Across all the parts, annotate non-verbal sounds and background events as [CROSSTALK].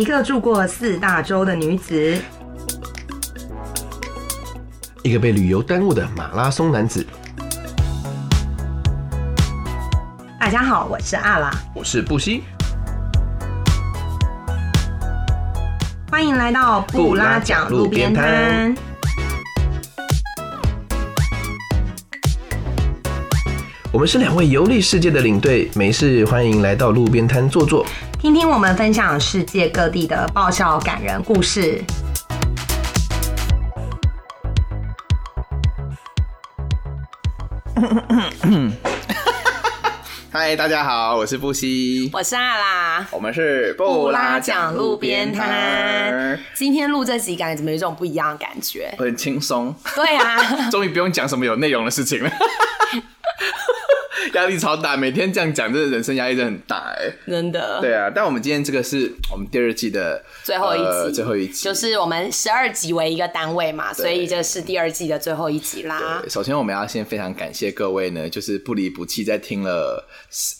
一个住过四大洲的女子，一个被旅游耽误的马拉松男子。大家好，我是阿拉，我是布西，欢迎来到布拉讲路边摊。我们是两位游历世界的领队，没事欢迎来到路边摊坐坐。听听我们分享世界各地的爆笑感人故事。[LAUGHS] 嗨，大家好，我是布西，我是阿拉，我们是布拉讲路边摊。今天录这集，感觉怎么有一种不一样的感觉？很轻松。对啊，[LAUGHS] 终于不用讲什么有内容的事情了。[LAUGHS] [LAUGHS] 压力超大，每天这样讲，这人生压力真的很大哎，真的。对啊，但我们今天这个是我们第二季的最后一集，最后一集。就是我们十二集为一个单位嘛，所以这是第二季的最后一集啦。首先我们要先非常感谢各位呢，就是不离不弃，在听了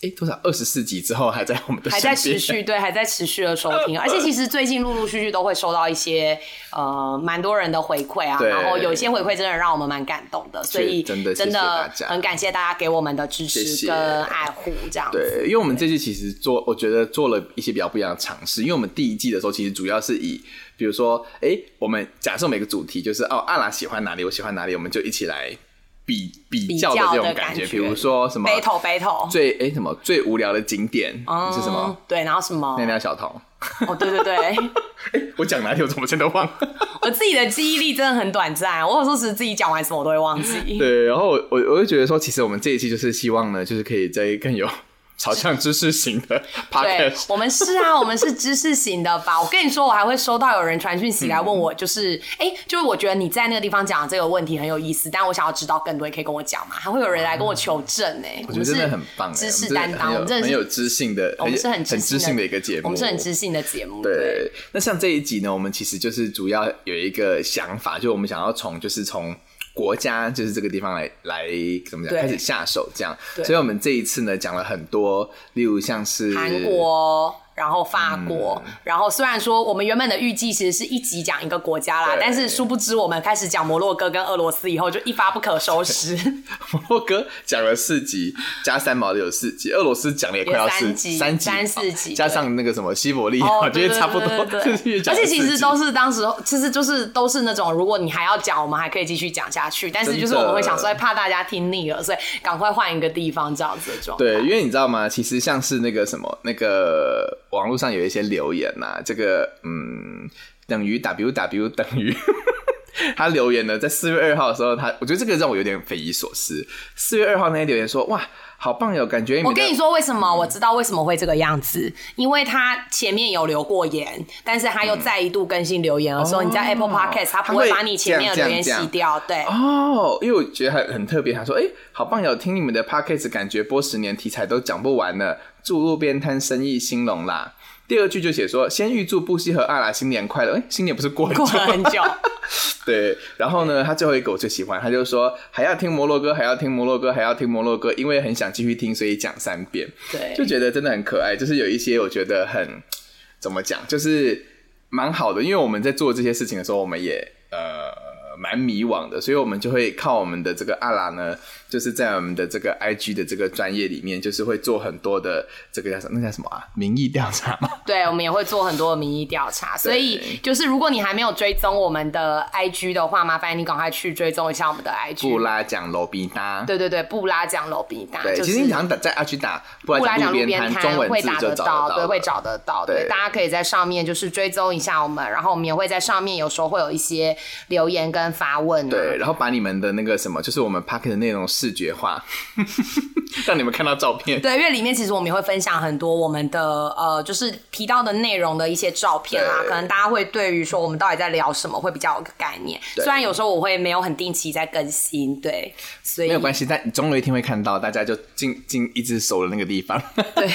哎多少？二十四集之后，还在我们的还在持续 [LAUGHS] 对，还在持续的收听，而且其实最近陆陆续续都会收到一些呃蛮多人的回馈啊，然后有些回馈真的让我们蛮感动的，所以真的真的很感谢大家给我们的支持跟。爱护这样对，因为我们这季其实做，我觉得做了一些比较不一样的尝试。因为我们第一季的时候，其实主要是以，比如说，哎，我们假设每个主题就是哦，阿拉喜欢哪里，我喜欢哪里，我们就一起来比比较的这种感觉。比如说什么 battle battle 最哎什么最无聊的景点是什么？对，然后什么那那小童？哦，对对对。哎，[LAUGHS] 我讲哪里我怎么现在都忘？[LAUGHS] 我自己的记忆力真的很短暂，我有时候是自己讲完什么我都会忘记。[LAUGHS] 对，然后我我我就觉得说，其实我们这一期就是希望呢，就是可以在更有。朝向知识型的 [LAUGHS] podcast，我们是啊，我们是知识型的吧？我跟你说，我还会收到有人传讯息来问我，就是，哎，就是我觉得你在那个地方讲的这个问题很有意思，但我想要知道更多，也可以跟我讲嘛。还会有人来跟我求证呢。我觉得真的很棒，知识担当，我们真的很有知性的，我们是很很知性的一个节目，我们是很知性的节目。对，那像这一集呢，我们其实就是主要有一个想法，就我们想要从，就是从。国家就是这个地方来来怎么讲开始下手这样，所以我们这一次呢讲了很多，例如像是韩国。然后法国，然后虽然说我们原本的预计其实是一集讲一个国家啦，但是殊不知我们开始讲摩洛哥跟俄罗斯以后就一发不可收拾。[LAUGHS] 摩洛哥讲了四集，加三毛的有四集，俄罗斯讲了也快要四集，三集三四集，加上那个什么西伯利亚，我觉得差不多。而且其实都是当时其实就是都是那种，如果你还要讲，我们还可以继续讲下去，但是就是我们会想说怕大家听腻了，所以赶快换一个地方这样子的状态。对，因为你知道吗？其实像是那个什么那个。网络上有一些留言呐，这个嗯，等于 W W [LAUGHS] 等于他留言呢，在四月二号的时候，他我觉得这个让我有点匪夷所思。四月二号那些留言说，哇，好棒哟，感觉我跟你说为什么？我知道为什么会这个样子，因为他前面有留过言，但是他又再一度更新留言的时候，你在 Apple Podcast 他不会把你前面的留言洗掉，对。哦，因为我觉得很很特别，他说，哎，好棒哟，听你们的 Podcast，感觉播十年题材都讲不完呢。住路边摊生意兴隆啦。第二句就写说，先预祝布希和阿拉新年快乐。哎，新年不是过过很久？[LAUGHS] 对。然后呢，他最后一个我最喜欢，他就说还要听摩洛哥，还要听摩洛哥，还要听摩洛哥，因为很想继续听，所以讲三遍。对，就觉得真的很可爱。就是有一些我觉得很怎么讲，就是蛮好的。因为我们在做这些事情的时候，我们也呃。蛮迷惘的，所以我们就会靠我们的这个阿拉呢，就是在我们的这个 I G 的这个专业里面，就是会做很多的这个叫什么？那叫什么啊？民意调查嘛？[LAUGHS] 对，我们也会做很多的民意调查。所以就是如果你还没有追踪我们的 I G 的话，麻烦你赶快去追踪一下我们的 I G。布拉讲罗比达。对对对，布拉讲罗比达。对，其实你想打在 I G 打布拉讲路边摊，中文会打得到，对，会找得到。对，大家可以在上面就是追踪一下我们，然后我们也会在上面有时候会有一些留言跟发问。对。然后把你们的那个什么，就是我们 p a r k 的内容视觉化，[LAUGHS] 让你们看到照片。对，因为里面其实我们也会分享很多我们的呃，就是提到的内容的一些照片啊，可能大家会对于说我们到底在聊什么会比较有个概念。虽然有时候我会没有很定期在更新，对，所以没有关系，但总有一天会看到，大家就进进一只手的那个地方。[LAUGHS] 对，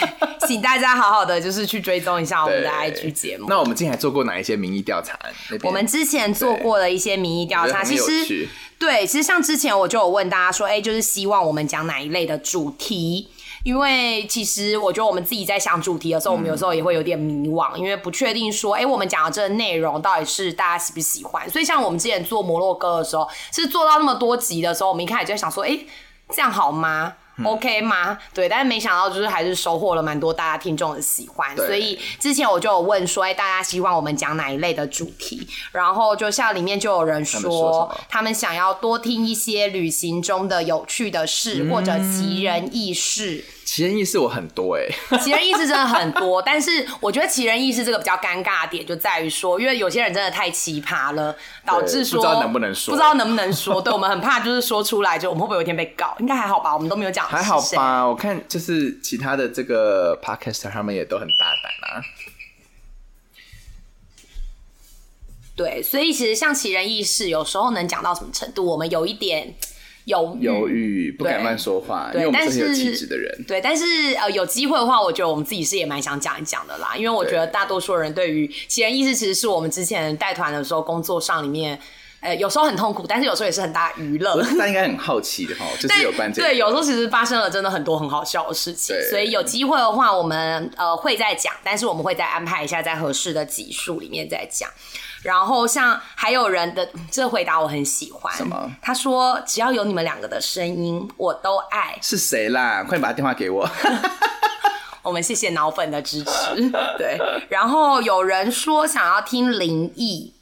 请大家好好的就是去追踪一下我们的 IG 节目。那我们之前做过哪一些民意调查？我们之前做过的一些民意调查，其实。对，其实像之前我就有问大家说，哎，就是希望我们讲哪一类的主题。因为其实我觉得我们自己在想主题的时候，我们有时候也会有点迷惘，因为不确定说，哎、我们讲的这个内容到底是大家喜不喜欢。所以像我们之前做摩洛哥的时候，是做到那么多集的时候，我们一开始就在想说，哎、这样好吗？OK 吗？对，但是没想到就是还是收获了蛮多大家听众的喜欢，所以之前我就有问说，哎、大家希望我们讲哪一类的主题？然后就像里面就有人说他们想要多听一些旅行中的有趣的事，嗯或者奇人异事。奇人异事我很多哎、[LAUGHS] 奇人异事真的很多，但是我觉得奇人异事这个比较尴尬的点就在于说，因为有些人真的太奇葩了，导致说不知道能不能说不知道能不能说。对我们很怕，就是说出来就我们会不会有一天被告？应该还好吧，我们都没有讲还好。吧？我看就是其他的这个 podcaster 他们也都很大胆啊。对，所以其实像奇人异事，有时候能讲到什么程度，我们有一点犹豫。犹豫，不敢对乱说话，因对为我们但是很有是气质的人。对，但是呃，有机会的话，我觉得我们自己是也蛮想讲一讲的啦，因为我觉得大多数人对于奇人异事，其实是我们之前带团的时候工作上里面，呃，有时候很痛苦，但是有时候也是很大的娱乐。大家应该很好奇的哈，[LAUGHS] 就是有关这个。对，有时候其实发生了真的很多很好笑的事情，所以有机会的话，我们呃会再讲，但是我们会再安排一下在合适的集数里面再讲。然后像还有人的这回答我很喜欢，什么？他说只要有你们两个的声音，我都爱。是谁啦？快点把他电话给我。[LAUGHS] 我们谢谢脑粉的支持。[LAUGHS] 对，然后有人说想要听灵异，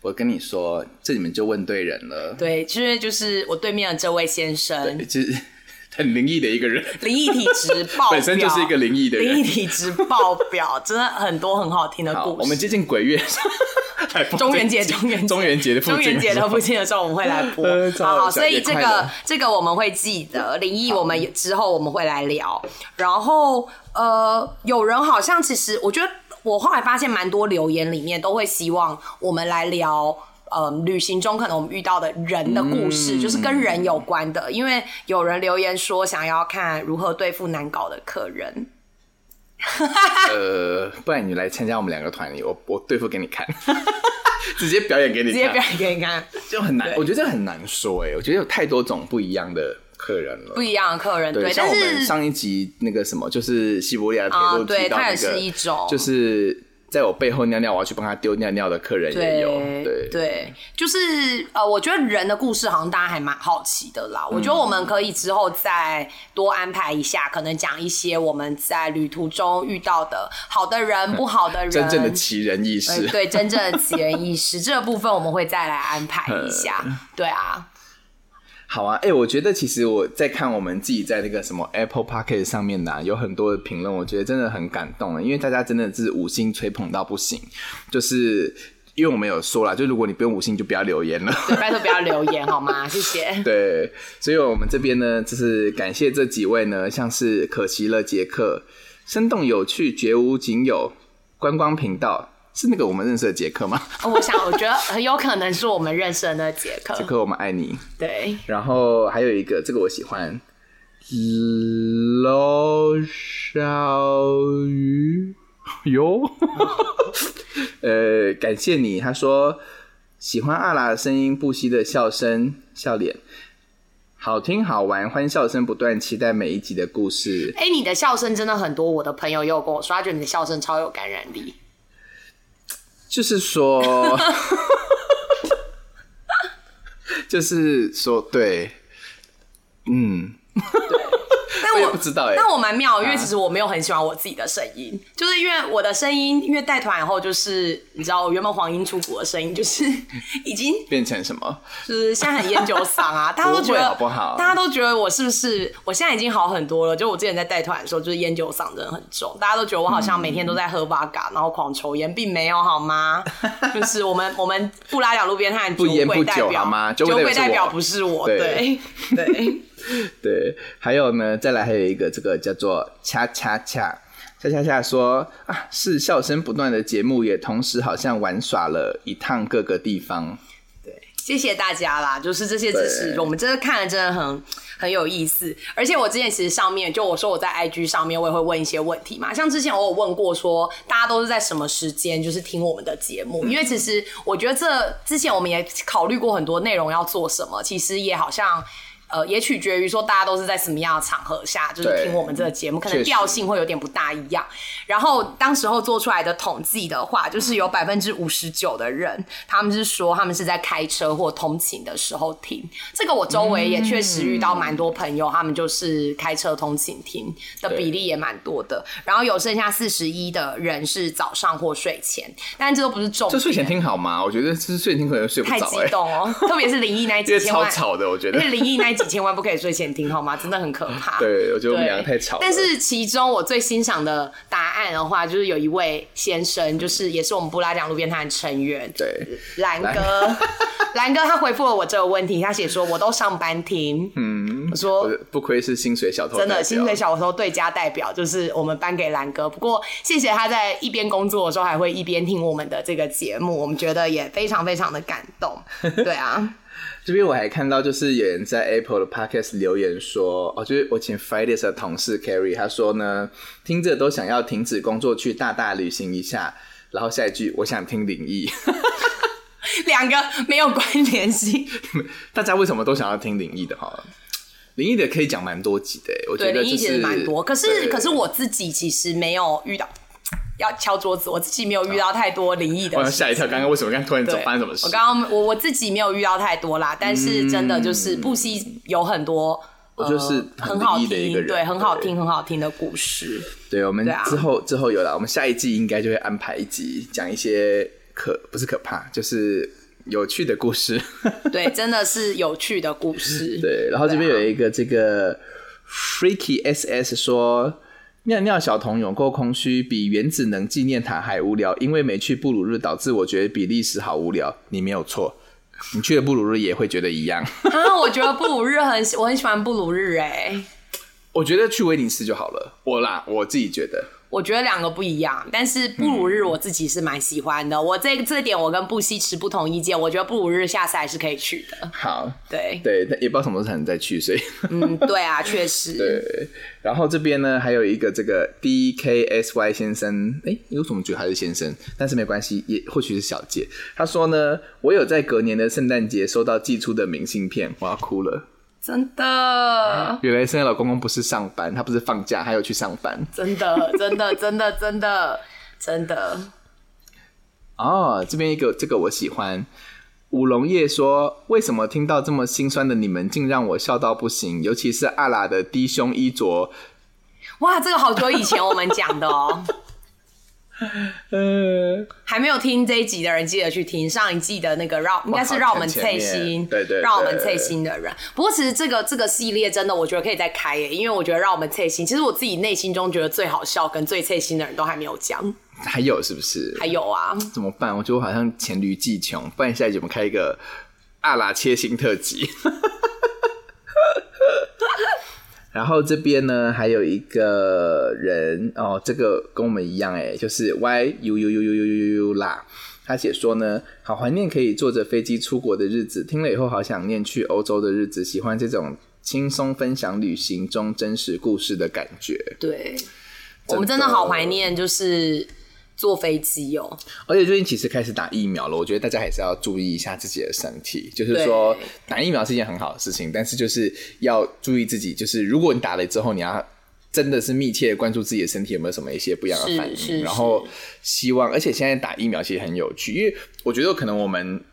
我跟你说，这你们就问对人了。对，就是就是我对面的这位先生，就是很灵异的一个人，灵异体质爆表，本身就是一个灵异的人灵异体质爆表，真的很多很好听的，故事。我们接近鬼月，中元节，中元节中元节的中元节的附近的时候，我们会来播 [LAUGHS] 好好，所以这个这个我们会记得，灵异我们之后我们会来聊。然后呃，有人好像其实我觉得我后来发现蛮多留言里面都会希望我们来聊。呃，旅行中可能我们遇到的人的故事，嗯就是跟人有关的，因为有人留言说想要看如何对付难搞的客人。[LAUGHS] 呃，不然你来参加我们两个团里，我我对付给你看，[LAUGHS] 直接表演给你看，直接表演给你看，就很难，我觉得这很难说哎，我觉得有太多种不一样的客人了。不。一样的客人，对，对，像我们上一集那个什么，就是西伯利亚铁啊路提到那对它也是个，一种。就是在我背后尿尿，我要去帮他丢尿尿的客人也有，对对，就是呃，我觉得人的故事好像大家还蛮好奇的啦。嗯我觉得我们可以之后再多安排一下，可能讲一些我们在旅途中遇到的好的人、不好的人，真正的奇人异事。呃对真正的奇人异事 [LAUGHS] 这个部分，我们会再来安排一下。对啊，好啊，哎、我觉得其实我在看我们自己在那个什么 Apple p o c k e t 上面呢、有很多的评论，我觉得真的很感动，因为大家真的是五星吹捧到不行，就是因为我们有说了，就如果你不用五星，就不要留言了。对，拜托不要留言好吗？[LAUGHS] 谢谢。对，所以我们这边呢，就是感谢这几位呢，像是可惜了杰克、生动有趣、绝无仅有、观光频道，是那个我们认识的杰克吗？哦我想，我觉得很有可能是我们认识的那杰克。杰克，我们爱你。对，然后还有一个，这个我喜欢，老小鱼哟，[LAUGHS] 呃，感谢你。他说喜欢阿拉的声音，不息的笑声、笑脸，好听好玩，欢笑声不断，期待每一集的故事。哎、你的笑声真的很多，我的朋友也有跟我说，他觉得你的笑声超有感染力。就是说，[LAUGHS] 就是说，对，嗯，但我不知道哎、但我蛮妙，因为啊其实我没有很喜欢我自己的声音，就是因为我的声音，因为带团以后，就是你知道，我原本黄莺出谷的声音，就是 [LAUGHS] 已经变成什么？就是现在很烟酒嗓啊，大家都觉得好不好大家都觉得我是不是？我现在已经好很多了。就我之前在带团的时候，就是烟酒嗓真的很重，大家都觉得我好像每天都在喝八嘎，然后狂抽烟，并没有好吗？就是我们我们布拉雅路边摊不烟不酒鬼代表吗酒酒鬼代表不是我，对对对。[LAUGHS] 对，还有呢，再来还有一个这个叫做恰恰恰。恰恰恰说啊，是笑声不断的节目，也同时好像玩耍了一趟各个地方。对谢谢大家啦，就是这些支持，我们真的看了真的很很有意思。而且我之前其实上面就我说我在 IG 上面我也会问一些问题嘛，像之前我有问过说大家都是在什么时间就是听我们的节目，因为其实我觉得这之前我们也考虑过很多内容要做什么，其实也好像。呃，也取决于说大家都是在什么样的场合下，就是听我们这个节目，可能调性会有点不大一样。然后当时候做出来的统计的话，就是有百分之五十九的人，他们是说他们是在开车或通勤的时候听。这个我周围也确实遇到蛮多朋友，他们就是开车通勤听的比例也蛮多的。然后有剩下四十一的人是早上或睡前，但这都不是重点。这睡前听好吗？我觉得这睡前听可能睡不着太激动哦，特别是灵异那 [LAUGHS] 一因为集。超吵的，我觉得因为。灵异那一集千万不可以睡前听，好吗？真的很可怕。对，我觉得我们对两个太吵了。但是其中我最欣赏的答案的话，就是有一位先生，就是也是我们布拉讲路边摊的成员，对，蓝哥，蓝哥他回复了我这个问题，他写说我都上班听，嗯，我说我不愧是薪水小偷，真的，薪水小偷对家代表就是我们颁给蓝哥。不过谢谢他在一边工作的时候还会一边听我们的这个节目，我们觉得也非常非常的感动。对啊，这边我还看到，就是有人在 Apple 的 Podcast 留言说，哦，就是我请 Fridays 的同事 Carrie，他说呢，听着都想要停止工作去大大旅行一下。然后下一句，我想听灵异。两个没有关联性。[LAUGHS] 大家为什么都想要听灵异的哈？灵异的可以讲蛮多集的，我觉，得就灵异其实是蛮多，可是可是我自己其实没有遇到。要敲桌子，我自己没有遇到太多灵异的事情。我吓一跳，刚刚为什么刚刚突然走发生什么事？我刚刚我我自己没有遇到太多啦，但是真的就是不惜有很多，我就是呃很很好听的一个人听，对，很好听，很好听的故事。对，我们之后、之后有了，我们下一季应该就会安排一集讲一些可不是可怕，就是有趣的故事。对，[LAUGHS] 真的是有趣的故事。对，然后这边有一个这个 Freaky SS 说。尿尿小童有够空虚，比原子能纪念塔还无聊。因为没去布鲁日，导致我觉得比利时好无聊。你没有错，你去了布鲁日也会觉得一样。啊，我觉得布鲁日很，我很喜欢布鲁日哎、我觉得去威尼斯就好了。我啦，我自己觉得。我觉得两个不一样，但是布鲁日我自己是蛮喜欢的。我这这点我跟布希持不同意见，我觉得布鲁日下次还是可以去的。好，对，对，但也不知道什么时候才能再去，所以嗯，对啊，[LAUGHS] 确实。对。然后这边呢，还有一个这个 D K S Y 先生，哎，你为什么觉得他是先生？但是没关系，也或许是小姐。他说呢，我有在隔年的圣诞节收到寄出的明信片，我要哭了。真的，原来圣诞老公公不是上班，他不是放假，还有去上班。真的，真的，[LAUGHS] 真的，真的，真的。哦，这边一个这个我喜欢。五龙叶说：“为什么听到这么心酸的你们，竟让我笑到不行？尤其是阿拉的低胸衣着，哇，这个好久以前我们讲的哦，[LAUGHS] [LAUGHS] 呃，还没有听这一集的人，记得去听上一季的那个让，应该是让我们脆心，对对对让我们脆心的人。不过其实这个这个系列真的，我觉得可以再开耶，因为我觉得让我们脆心，其实我自己内心中觉得最好笑跟最脆心的人都还没有讲，还有是不是？还有啊，怎么办？我觉得我好像黔驴技穷，不然下一集我们开一个阿拉切心特辑。然后这边呢，还有一个人哦，这个跟我们一样哎，就是 Y U U U U U U U 啦。他写说呢，好怀念可以坐着飞机出国的日子，听了以后好想念去欧洲的日子，喜欢这种轻松分享旅行中真实故事的感觉。对，我们真的好怀念，就是坐飞机哦。而且最近其实开始打疫苗了，我觉得大家还是要注意一下自己的身体。就是说，打疫苗是一件很好的事情，但是就是要注意自己。就是如果你打了之后，你要真的是密切的关注自己的身体有没有什么一些不一样的反应，然后希望，而且现在打疫苗其实很有趣，因为我觉得可能我们。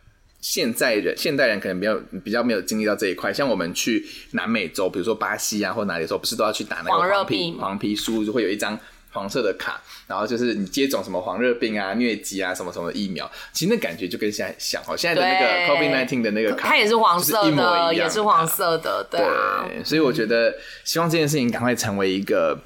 现在人现代人可能没有比较没有经历到这一块，像我们去南美洲，比如说巴西啊或哪里的时候，不是都要去打那个黄皮黄皮书，就会有一张黄色的卡，然后就是你接种什么黄热病啊、疟疾啊什么什么疫苗，其实那感觉就跟现在像哦，现在的那个 COVID nineteen 的那个卡，它也是黄色的，一样也是黄色的，对啊。对，所以我觉得希望这件事情赶快成为一个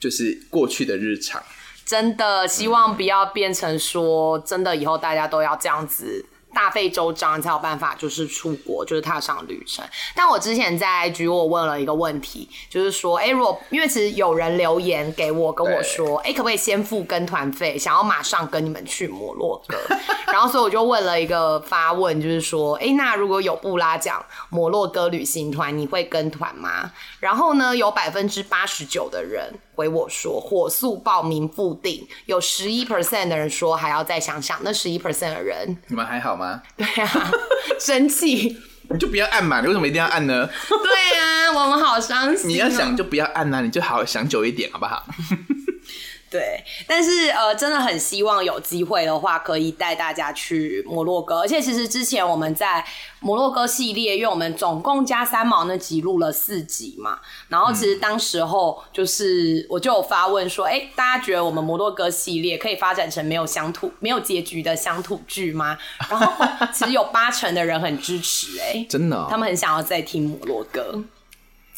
就是过去的日常。真的希望不要变成说，真的以后大家都要这样子。大费周章才有办法，就是出国，就是踏上旅程。但我之前在 IG 我问了一个问题，就是说，哎、如果因为其实有人留言给我，跟我说，哎、可不可以先付跟团费，想要马上跟你们去摩洛哥？[LAUGHS] 然后所以我就问了一个发问，就是说，哎、那如果有布拉奖摩洛哥旅行团，你会跟团吗？然后呢，有百分之八十九的人回我说火速报名复定，有十一 percent 的人说还要再想想，那十一 percent 的人，你们还好吗？对啊，[LAUGHS] 生气。你就不要按嘛，你为什么一定要按呢？对啊，我们好伤心、哦。你要想就不要按呐、你就好好想久一点，好不好？对，但是呃，真的很希望有机会的话，可以带大家去摩洛哥。而且其实之前我们在摩洛哥系列，因为我们总共加三毛那集录了四集嘛，然后其实当时候就是我就有发问说，哎、大家觉得我们摩洛哥系列可以发展成没有乡土、没有结局的乡土剧吗？然后其实有八成的人很支持、哎，[LAUGHS] 真的、哦他们很想要再听摩洛哥。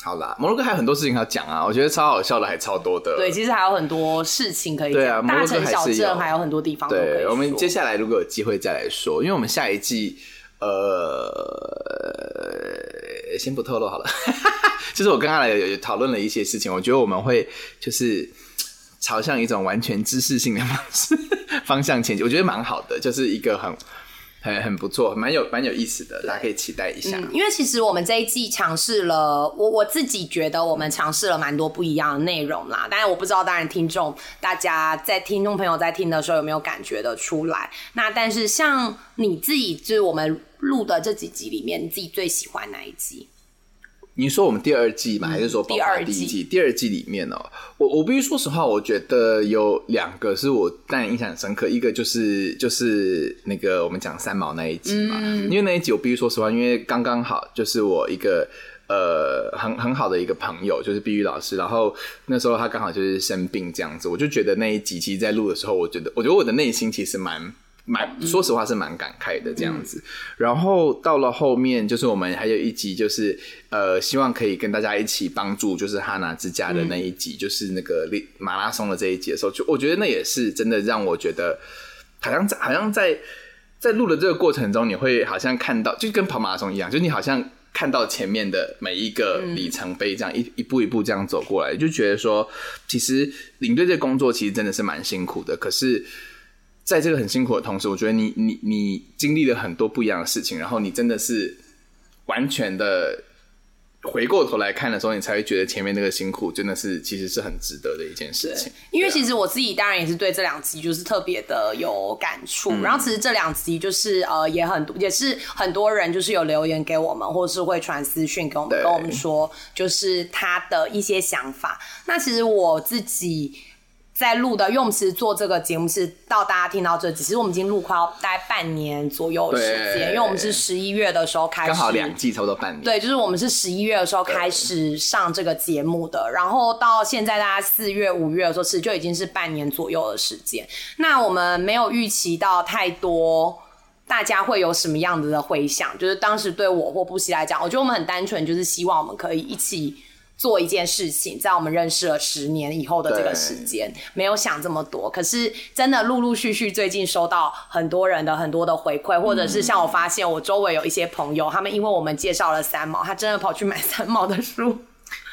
好啦，摩洛哥还有很多事情要讲啊，我觉得超好笑的，还超多的。对，其实还有很多事情可以对啊讲，大摩洛哥城小镇还有很多地方都可以对，我们说接下来如果有机会再来说，因为我们下一季呃，先不透露好了。[LAUGHS] 就是我刚刚来有有讨论了一些事情，我觉得我们会就是朝向一种完全知识性的方式方向前进，我觉得蛮好的，就是一个很很很不错，蛮有蛮有意思的，大家可以期待一下。因为其实我们这一季尝试了，我我自己觉得我们尝试了蛮多不一样的内容啦。当然我不知道，当然听众大家在听众朋友在听的时候有没有感觉得出来？那但是像你自己，就是我们录的这几集里面，你自己最喜欢哪一集？你说我们第二季嘛？还是说包括嗯第一季？第二季里面哦、我我必须说实话，我觉得有两个是我当然印象很深刻，一个就是就是那个我们讲三毛那一集嘛，嗯因为那一集我必须说实话，因为刚刚好就是我一个。呃，很很好的一个朋友，就是碧玉老师。然后那时候他刚好就是生病这样子，我就觉得那一集其实，在录的时候，我觉得，我觉得我的内心其实蛮蛮，说实话是蛮感慨的这样子。然后到了后面，就是我们还有一集，就是呃，希望可以跟大家一起帮助，就是哈娜之家的那一集，就是那个利马拉松的这一集的时候，就我觉得那也是真的让我觉得，好像在好像在在录的这个过程中，你会好像看到，就跟跑马拉松一样，就是你好像看到前面的每一个里程碑，这样一一步一步这样走过来，就觉得说，其实领队这工作其实真的是蛮辛苦的，可是。在这个很辛苦的同时，我觉得你你你经历了很多不一样的事情，然后你真的是完全的回过头来看的时候，你才会觉得前面那个辛苦真的是其实是很值得的一件事情。因为其实我自己当然也是对这两集就是特别的有感触，然后其实这两集就是呃也很多也是很多人就是有留言给我们，或是会传私讯给我们跟我们说，就是他的一些想法。那其实我自己。在录的，因为我们其实做这个节目是到大家听到这集，其实我们已经录快要大概半年左右的时间，因为我们是十一月的时候开始，刚好两季差不多半年，对，就是我们是十一月的时候开始上这个节目的，然后到现在大家四月、五月的时候，其实就已经是半年左右的时间。那我们没有预期到太多。大家会有什么样子的回响？就是当时对我或布希来讲，我觉得我们很单纯，就是希望我们可以一起做一件事情，在我们认识了十年以后的这个时间，没有想这么多。可是真的陆陆续续，最近收到很多人的很多的回馈，或者是像我发现我周围有一些朋友，他们因为我们介绍了三毛，他真的跑去买三毛的书。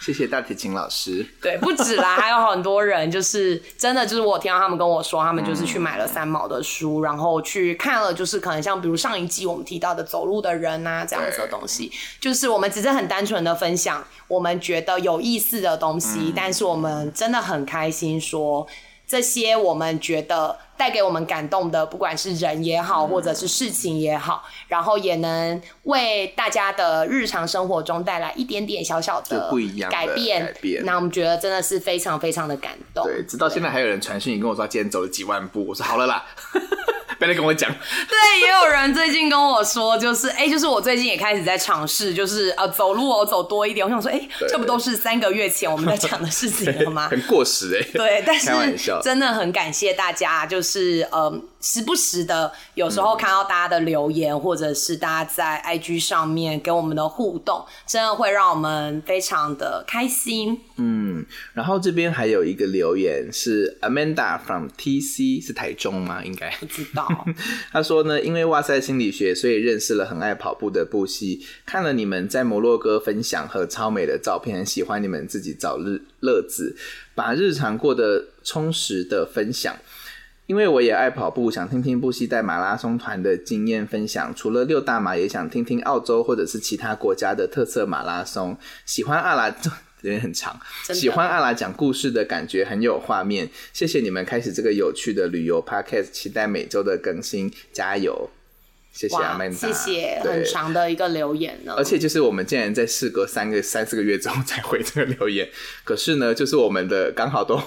谢谢大提琴老师。对，不止啦，还有很多人就是真的，就是我听到他们跟我说，他们就是去买了三毛的书，然后去看了，就是可能像比如上一季我们提到的走路的人啊这样子的东西，就是我们只是很单纯的分享我们觉得有意思的东西，但是我们真的很开心说。这些我们觉得带给我们感动的，不管是人也好，或者是事情也好，然后也能为大家的日常生活中带来一点点小小的就不一样改变。改变那我们觉得真的是非常非常的感动。对，直到现在还有人传讯你跟我说，今天走了几万步。我说好了啦，不要再跟我讲。对，也有人最近跟我说，就是哎、就是我最近也开始在尝试，就是呃走路哦走多一点。我想说，哎、对这不都是三个月前我们在讲的事情了吗？很过时哎、对，但是真的很感谢大家，就是呃，时不时的，有时候看到大家的留言，或者是大家在 IG 上面跟我们的互动，真的会让我们非常的开心。嗯，然后这边还有一个留言是 Amanda from TC，是台中吗？应该。不知道，[LAUGHS] 他说呢，因为哇塞心理学，所以认识了很爱跑步的布西，看了你们在摩洛哥分享和超美的照片，很喜欢你们自己找日乐子，把日常过得充实的分享。因为我也爱跑步，想听听布西带马拉松团的经验分享。除了六大马，也想听听澳洲或者是其他国家的特色马拉松。喜欢阿拉，[LAUGHS] 有点很长。喜欢阿拉讲故事的感觉，很有画面。谢谢你们开始这个有趣的旅游 podcast，期待每周的更新，加油！谢谢阿曼达，谢谢，很长的一个留言呢。而且就是我们竟然在事隔三个三四个月之后才回这个留言，可是呢，就是我们的刚好都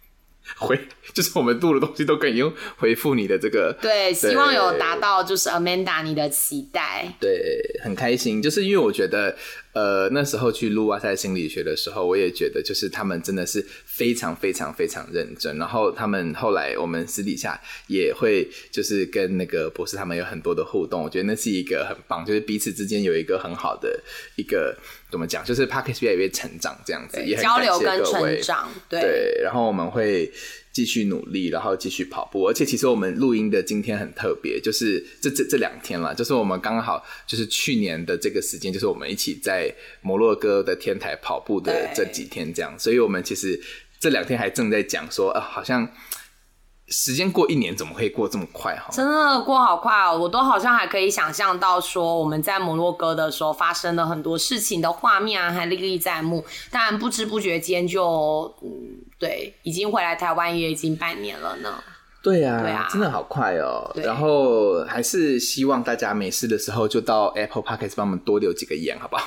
[LAUGHS] 回，就是我们录的东西都可以用回复你的这个，对，希望有达到就是 Amanda 你的期待。对，很开心，就是因为我觉得，呃，那时候去录哇塞心理学的时候，我也觉得就是他们真的是非常非常非常认真，然后他们后来我们私底下也会就是跟那个博士他们有很多的互动，我觉得那是一个很棒，就是彼此之间有一个很好的一个怎么讲，就是 p a c k a g e 越来越成长这样子，也很交流跟成长，对。对，然后我们会继续努力，然后继续跑步。而且其实我们录音的今天很特别，就是这这这两天了，就是我们刚好就是去年的这个时间，就是我们一起在摩洛哥的天台跑步的这几天这样，所以我们其实这两天还正在讲说，啊，好像时间过一年怎么可以过这么快哈？真的过好快哦！我都好像还可以想象到说我们在摩洛哥的时候发生了很多事情的画面啊，还历历在目。当然不知不觉间就嗯，对，已经回来台湾也已经半年了呢。对啊，对啊真的好快哦。然后还是希望大家没事的时候就到 Apple Podcast 帮我们多留几个言，好不好？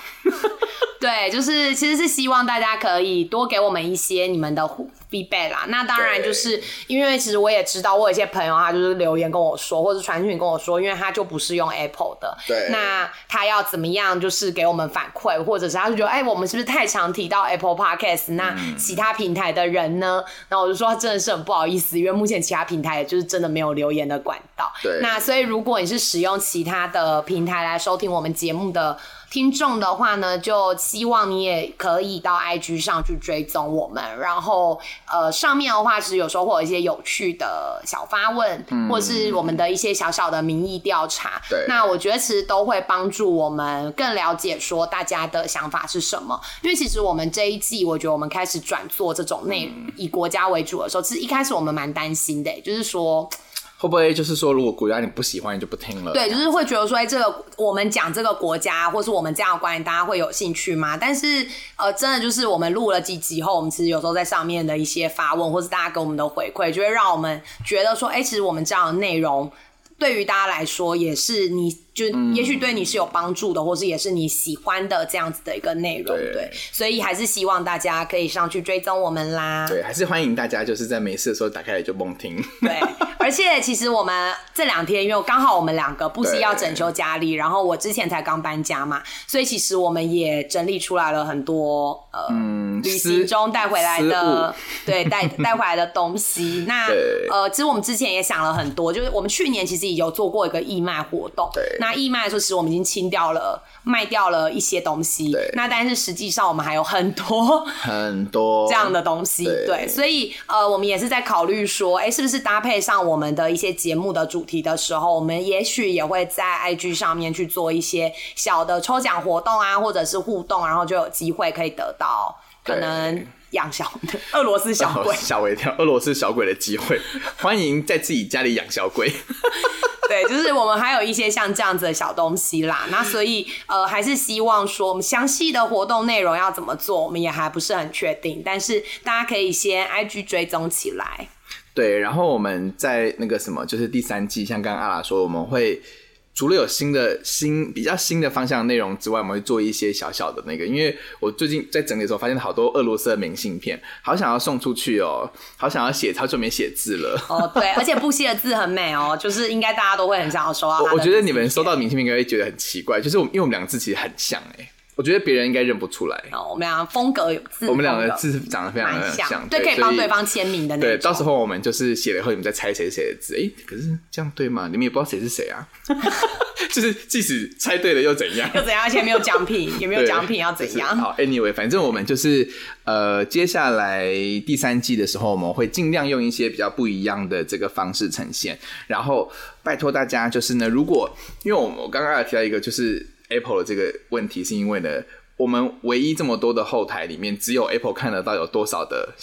对，就是其实是希望大家可以多给我们一些你们的 feedback 啦。那当然就是因为其实我也知道，我有一些朋友他就是留言跟我说，或者传讯跟我说，因为他就不是用 Apple 的，对那他要怎么样就是给我们反馈，或者是他就觉得哎，我们是不是太常提到 Apple Podcast？那嗯其他平台的人呢？然后我就说真的是很不好意思，因为目前其他平台也就是真的没有留言的管道。对那所以如果你是使用其他的平台来收听我们节目的听众的话呢，就希望你也可以到 IG 上去追踪我们，然后呃上面的话是有时候会有一些有趣的小发问，或是我们的一些小小的民意调查。对那我觉得其实都会帮助我们更了解说大家的想法是什么，因为其实我们这一季，我觉得我们开始转做这种内以国家为主的时候，其实一开始我们蛮担心的、就是说。会不会就是说，如果国家你不喜欢，你就不听了？对，就是会觉得说，哎、这个我们讲这个国家，或是我们这样的观点，大家会有兴趣吗？但是，呃，真的就是我们录了几集后，我们其实有时候在上面的一些发问，或是大家给我们的回馈，就会让我们觉得说，哎、其实我们这样的内容。对于大家来说，也是你就也许对你是有帮助的，或是也是你喜欢的这样子的一个内容，对对，所以还是希望大家可以上去追踪我们啦。对，还是欢迎大家就是在没事的时候打开来就猛听。[LAUGHS] 对，而且其实我们这两天，因为刚好我们两个不惜要整修家里，然后我之前才刚搬家嘛，所以其实我们也整理出来了很多呃、旅行中带回来的，对带带回来的东西。那对呃，其实我们之前也想了很多，就是我们去年其实也有做过一个义卖活动，对那义卖的时候，其实我们已经清掉了。卖掉了一些东西。对，那但是实际上我们还有很多很多。[LAUGHS] 这样的东西，对。对，所以呃，我们也是在考虑说，哎、是不是搭配上我们的一些节目的主题的时候，我们也许也会在 IG 上面去做一些小的抽奖活动啊，或者是互动，然后就有机会可以得到可能养小 [LAUGHS] 俄罗斯小鬼，[LAUGHS] 吓我一跳，俄罗斯小鬼的机会，欢迎在自己家里养小鬼。对，就是我们还有一些像这样子的小东西啦。那所以呃，还是希望说，我们详细的活动内容要怎么做，我们也还不是很确定，但是大家可以先 IG 追踪起来。对，然后我们在那个什么，就是第三季，像刚刚阿拉说，我们会除了有新的新比较新的方向的内容之外，我们会做一些小小的那个。因为我最近在整理的时候，发现好多俄罗斯的明信片，好想要送出去哦，好想要写，好久没写字了。[LAUGHS] 哦，对，而且布希的字很美哦，就是应该大家都会很想要收到我我觉得你们收到明信片应该会觉得很奇怪，就是我们因为我们两个字其实很像哎、我觉得别人应该认不出来。哦，我们俩风格有字，我们两个字长得非常像，对，可以帮所对方签名的那对，到时候我们就是写了以后，你们再猜谁是谁的字。哎、可是这样对吗？你们也不知道谁是谁啊。[LAUGHS] 就是即使猜对了又怎样？又怎样？而且没有奖品，也没有对奖品，要怎样？好，anyway，反正我们就是呃，接下来第三季的时候，我们会尽量用一些比较不一样的这个方式呈现。然后拜托大家，就是呢，如果因为我们我刚刚有提到一个就是 Apple 的这个问题，是因为呢，我们唯一这么多的后台里面，只有 Apple 看得到有多少的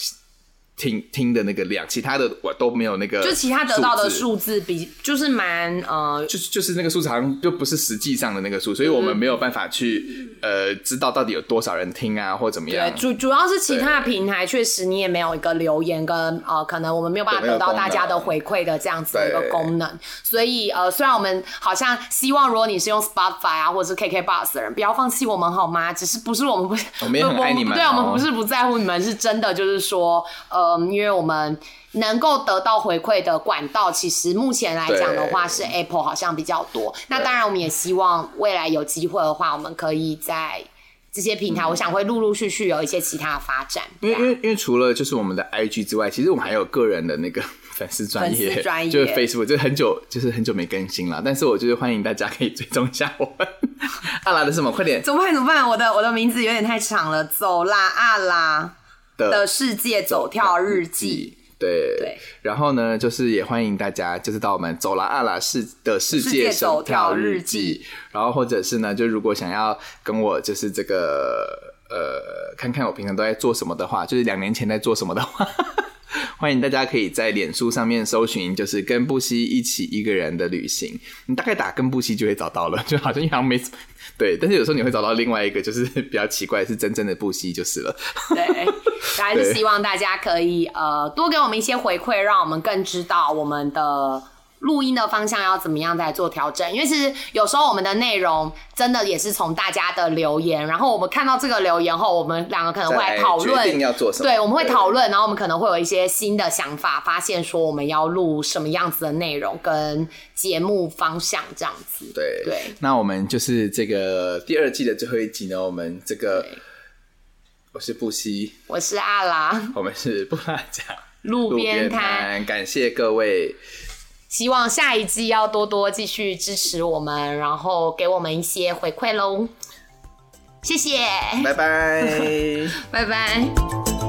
听听的那个量，其他的我都没有那个，就其他得到的数数字比就是蛮呃，就是就是那个数字好像就不是实际上的那个数，所以我们没有办法去呃知道到底有多少人听啊，或怎么样。对，。主主要是其他的平台确实你也没有一个留言跟呃，可能我们没有办法得到大家的回馈的这样子的一个功能，所以呃，虽然我们好像希望如果你是用 Spotify 啊或者是 KK Bus 的人，不要放弃我们好吗？只是不是我们不，我们也很爱你们对，我们哦。不是不在乎你们，是真的就是说，呃，因为我们。能够得到回馈的管道，其实目前来讲的话是 Apple 好像比较多。那当然，我们也希望未来有机会的话，我们可以在这些平台，我想会陆陆续续有一些其他的发展。因为因为因为除了就是我们的 IG 之外，其实我们还有个人的那个 [LAUGHS] 粉丝专粉 [LAUGHS] 业，专业就是 Facebook，就是很久就是很久没更新了，但是我就是欢迎大家可以追踪一下我们。[LAUGHS] 阿拉的什么？快点怎么办？怎么办？我的我的名字有点太长了。走啦啊啦的世界走跳日记。对对，然后呢，就是也欢迎大家，就是到我们走啦阿拉世的世世界界走跳跳日记，然后或者是呢，就如果想要跟我就是这个呃，看看我平常都在做什么的话，就是两年前在做什么的话。[LAUGHS] 欢迎大家可以在脸书上面搜寻，就是跟布西一起一个人的旅行。你大概打跟布西就会找到了，就好像好像没什 [LAUGHS] 么对，但是有时候你会找到另外一个，就是比较奇怪，是真正的布西就是了。对，还是希望大家可以呃多给我们一些回馈，让我们更知道我们的。录音的方向要怎么样再做调整？因为其实有时候我们的内容真的也是从大家的留言，然后我们看到这个留言后，我们两个可能会来讨再论决定要做什么。对，我们会对讨论，然后我们可能会有一些新的想法，发现说我们要录什么样子的内容跟节目方向这样子。对。对。那我们就是这个第二季的最后一集呢，我们这个我是布西，我是阿拉，我们是布拉奖路边摊，摊，感谢各位，希望下一季要多多继续支持我们，然后给我们一些回馈喽。谢谢，拜拜。[LAUGHS] 拜拜。